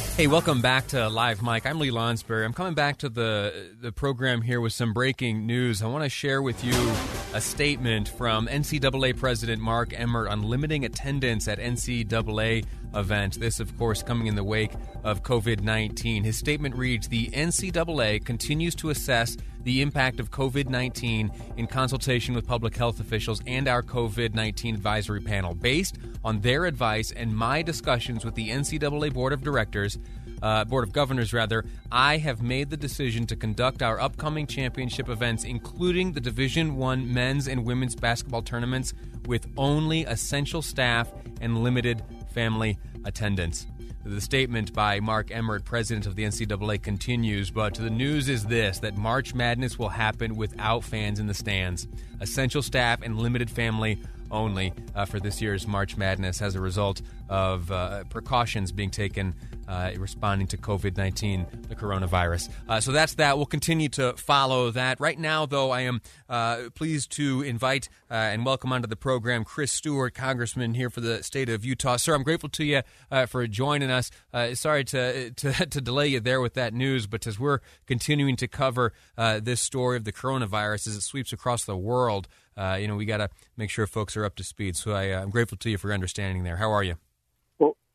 Hey, welcome back to Live Mic. I'm Lee Lonsberry. I'm coming back to the the program here with some breaking news. I want to share with you a statement from NCAA President Mark Emmert on limiting attendance at NCAA events. This, of course, coming in the wake of COVID 19. His statement reads The NCAA continues to assess the impact of COVID 19 in consultation with public health officials and our COVID 19 advisory panel. Based on their advice and my discussions with the NCAA Board of Directors, uh, Board of Governors, rather, I have made the decision to conduct our upcoming championship events, including the Division One men's and women's basketball tournaments, with only essential staff and limited family attendance. The statement by Mark Emmert, president of the NCAA, continues, but the news is this that March Madness will happen without fans in the stands. Essential staff and limited family only uh, for this year's March Madness as a result of uh, precautions being taken uh, responding to COVID 19, the coronavirus. Uh, so that's that. We'll continue to follow that. Right now, though, I am uh, pleased to invite uh, and welcome onto the program Chris Stewart, Congressman here for the state of Utah. Sir, I'm grateful to you for joining us. sorry to, to, to, delay you there with that news, but as we're continuing to cover this story of the coronavirus as it sweeps across the world, uh, you know, we got to make sure folks are up to speed. So I, am grateful to you for your understanding there. How are you?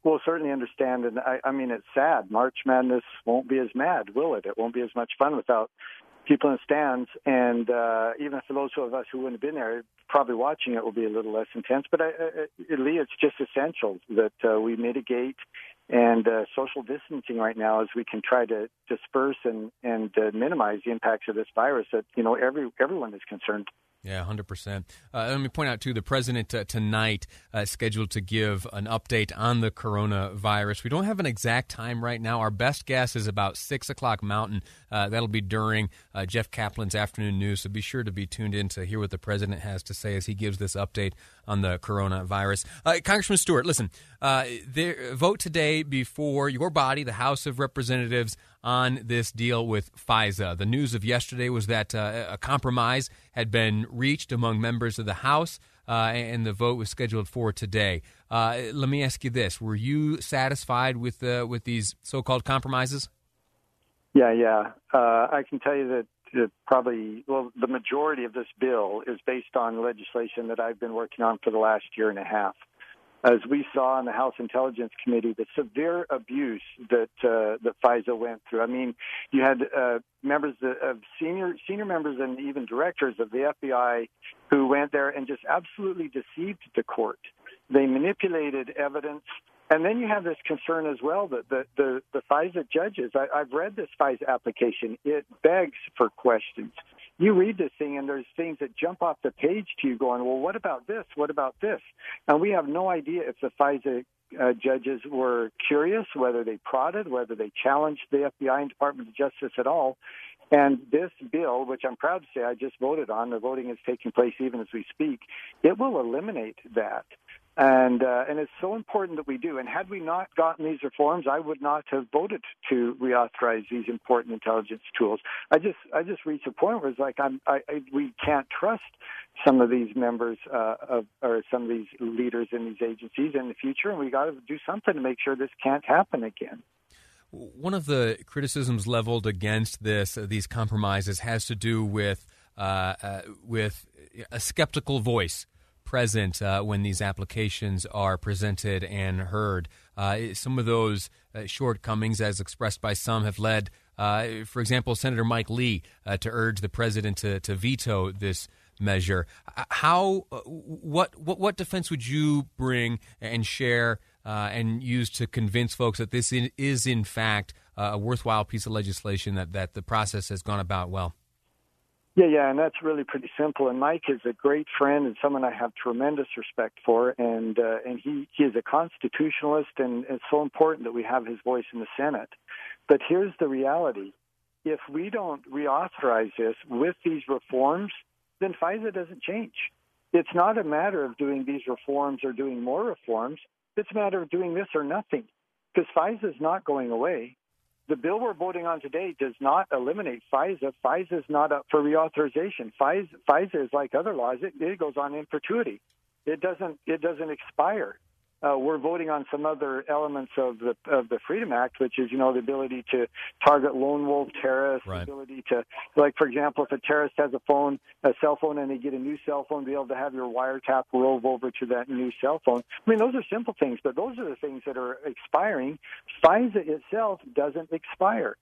Well, certainly understand. And I, I mean, it's sad. March Madness won't be as mad, will it? It won't be as much fun without people in the stands. And uh, even for those of us who wouldn't have been there, probably watching it will be a little less intense. But I, I, Lee, it's just essential that uh, we mitigate and uh, social distancing right now as we can try to disperse and and uh, minimize the impacts of this virus that you know every everyone is concerned yeah, 100%. Uh, let me point out, too, the president uh, tonight uh, scheduled to give an update on the coronavirus. We don't have an exact time right now. Our best guess is about 6 o'clock Mountain. Uh, that'll be during uh, Jeff Caplan's afternoon news, so be sure to be tuned in to hear what the president has to say as he gives this update on the coronavirus. Uh, Congressman Stewart, listen, there, vote today before your body, the House of Representatives, on this deal with FISA. The news of yesterday was that uh, a compromise had been reached among members of the House. Uh, and the vote was scheduled for today. Uh, let me ask you this: Were you satisfied with with these so-called compromises? Yeah, yeah. Uh, I can tell you that probably well, the majority of this bill is based on legislation that I've been working on for the last year and a half as we saw in the House Intelligence Committee, the severe abuse that uh, that FISA went through. I mean, you had uh, members of senior senior members and even directors of the FBI who went there and just absolutely deceived the court. They manipulated evidence. And then you have this concern as well that the, the, the FISA judges, I, I've read this FISA application, it begs for questions you read this thing and there's things that jump off the page to you going, well, what about this? What about this? And we have no idea if the FISA uh, judges were curious, whether they prodded, whether they challenged the FBI and Department of Justice at all. And this bill, which I'm proud to say I just voted on, the voting is taking place even as we speak, it will eliminate that and uh, and it's so important that we do. And had we not gotten these reforms, I would not have voted to reauthorize these important intelligence tools. I just I just reached a point where it's like I'm I, I we can't trust some of these members uh, of or some of these leaders in these agencies in the future, and we got to do something to make sure this can't happen again. One of the criticisms leveled against this uh, these compromises has to do with uh, uh, with a skeptical voice present uh, when these applications are presented and heard. Uh, some of those uh, shortcomings, as expressed by some, have led, uh, for example, Senator Mike Lee uh, to urge the president to, to veto this measure. How, what, what, what defense would you bring and share and use to convince folks that this is, in fact, a worthwhile piece of legislation that, that the process has gone about well? Yeah, yeah, and that's really pretty simple. And Mike is a great friend and someone I have tremendous respect for, and uh, and he he is a constitutionalist, and it's so important that we have his voice in the Senate. But here's the reality if we don't reauthorize this with these reforms, then FISA doesn't change. It's not a matter of doing these reforms or doing more reforms. It's a matter of doing this or nothing because FISA is not going away. The bill we're voting on today does not eliminate FISA. FISA is not up for reauthorization. FISA, FISA is like other laws; it, it goes on in perpetuity. It doesn't. It doesn't expire uh, we're voting on some other elements of the of the Freedom Act, which is you know the ability to target lone wolf terrorists, right. the ability to like for example, if a terrorist has a phone, a cell phone, and they get a new cell phone, be able to have your wiretap rove over to that new cell phone. I mean, those are simple things, but those are the things that are expiring. FISA itself doesn't expire.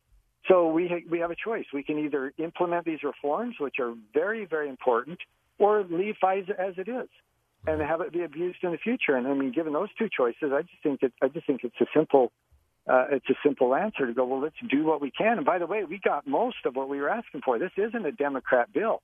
So we ha- we have a choice. We can either implement these reforms, which are very very important, or leave FISA as it is and have it be abused in the future. And I mean, given those two choices, I just think that I just think it's a simple uh, it's a simple answer to go. Well, let's do what we can. And by the way, we got most of what we were asking for. This isn't a Democrat bill.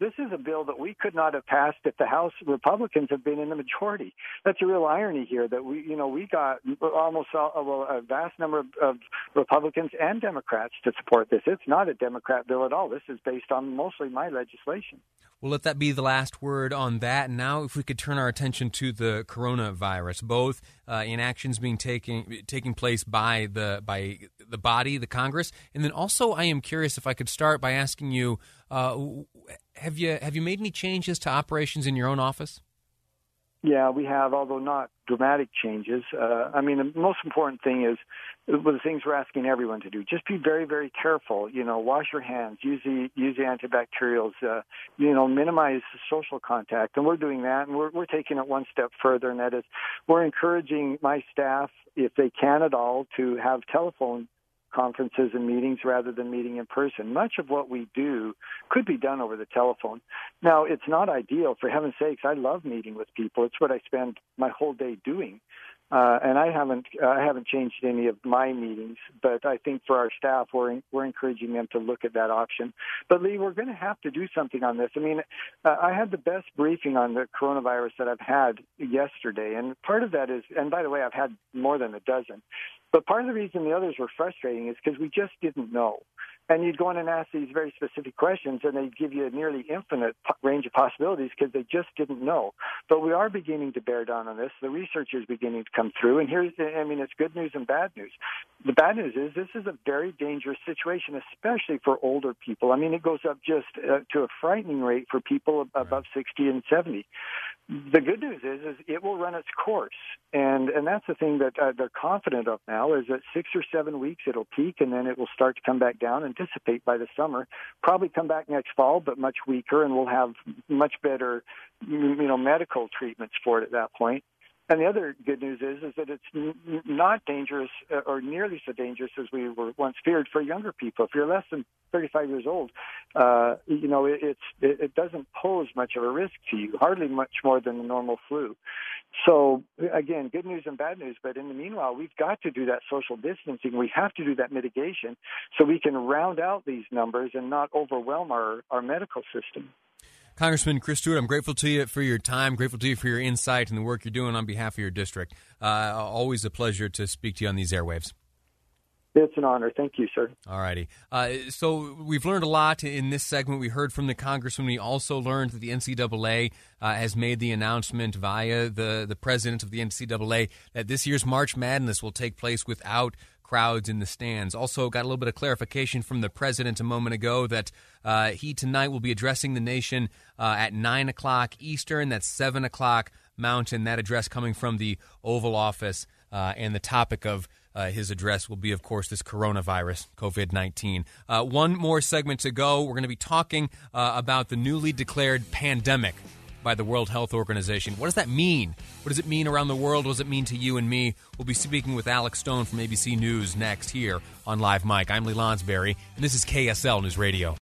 This is a bill that we could not have passed if the House Republicans had been in the majority. That's a real irony here that we, you know, we got almost a, a vast number of, of Republicans and Democrats to support this. It's not a Democrat bill at all. This is based on mostly my legislation. Well, let that be the last word on that. Now, if we could turn our attention to the coronavirus, both uh, in actions being taking taking place by the by the body, the Congress, and then also, I am curious if I could start by asking you, uh, have you have you made any changes to operations in your own office? Yeah, we have, although not dramatic changes. Uh, I mean, the most important thing is well, the things we're asking everyone to do. Just be very, very careful. You know, wash your hands, use the use the antibacterials. Uh, you know, minimize social contact, and we're doing that. And we're we're taking it one step further, and that is, we're encouraging my staff, if they can at all, to have telephone conferences and meetings rather than meeting in person. Much of what we do could be done over the telephone. Now, it's not ideal. For heaven's sakes, I love meeting with people. It's what I spend my whole day doing. Uh, and I haven't I haven't changed any of my meetings, but I think for our staff, we're we're encouraging them to look at that option. But Lee, we're going to have to do something on this. I mean, uh, I had the best briefing on the coronavirus that I've had yesterday, and part of that is, and by the way, I've had more than a dozen. But part of the reason the others were frustrating is because we just didn't know. And you'd go in and ask these very specific questions, and they'd give you a nearly infinite range of possibilities because they just didn't know. But we are beginning to bear down on this. The research is beginning to come through, and here's, the, I mean, it's good news and bad news. The bad news is this is a very dangerous situation, especially for older people. I mean, it goes up just uh, to a frightening rate for people above 60 and 70 the good news is, is it will run its course, and and that's the thing that uh, they're confident of now is that six or seven weeks it'll peak, and then it will start to come back down and dissipate by the summer. Probably come back next fall, but much weaker, and we'll have much better, you know, medical treatments for it at that point. And the other good news is is that it's n- not dangerous uh, or nearly so dangerous as we were once feared for younger people. If you're less than 35 years old, uh, you know it, it's it, it doesn't pose much of a risk to you, hardly much more than the normal flu. So again, good news and bad news. But in the meanwhile, we've got to do that social distancing. We have to do that mitigation so we can round out these numbers and not overwhelm our our medical system. Congressman Chris Stewart, I'm grateful to you for your time, grateful to you for your insight and the work you're doing on behalf of your district. Uh, always a pleasure to speak to you on these airwaves. It's an honor. Thank you, sir. All righty. Uh, so we've learned a lot in this segment. We heard from the congressman. We also learned that the NCAA uh, has made the announcement via the, the president of the NCAA that this year's March Madness will take place without crowds in the stands. Also, got a little bit of clarification from the president a moment ago that uh, he tonight will be addressing the nation uh, at 9 o'clock Eastern. That's 7 o'clock Mountain. That address coming from the Oval Office. Uh, and the topic of uh, his address will be, of course, this coronavirus, COVID 19. Uh, one more segment to go. We're going to be talking uh, about the newly declared pandemic by the World Health Organization. What does that mean? What does it mean around the world? What does it mean to you and me? We'll be speaking with Alex Stone from ABC News next here on Live Mic. I'm Lee Lonsberry, and this is KSL News Radio.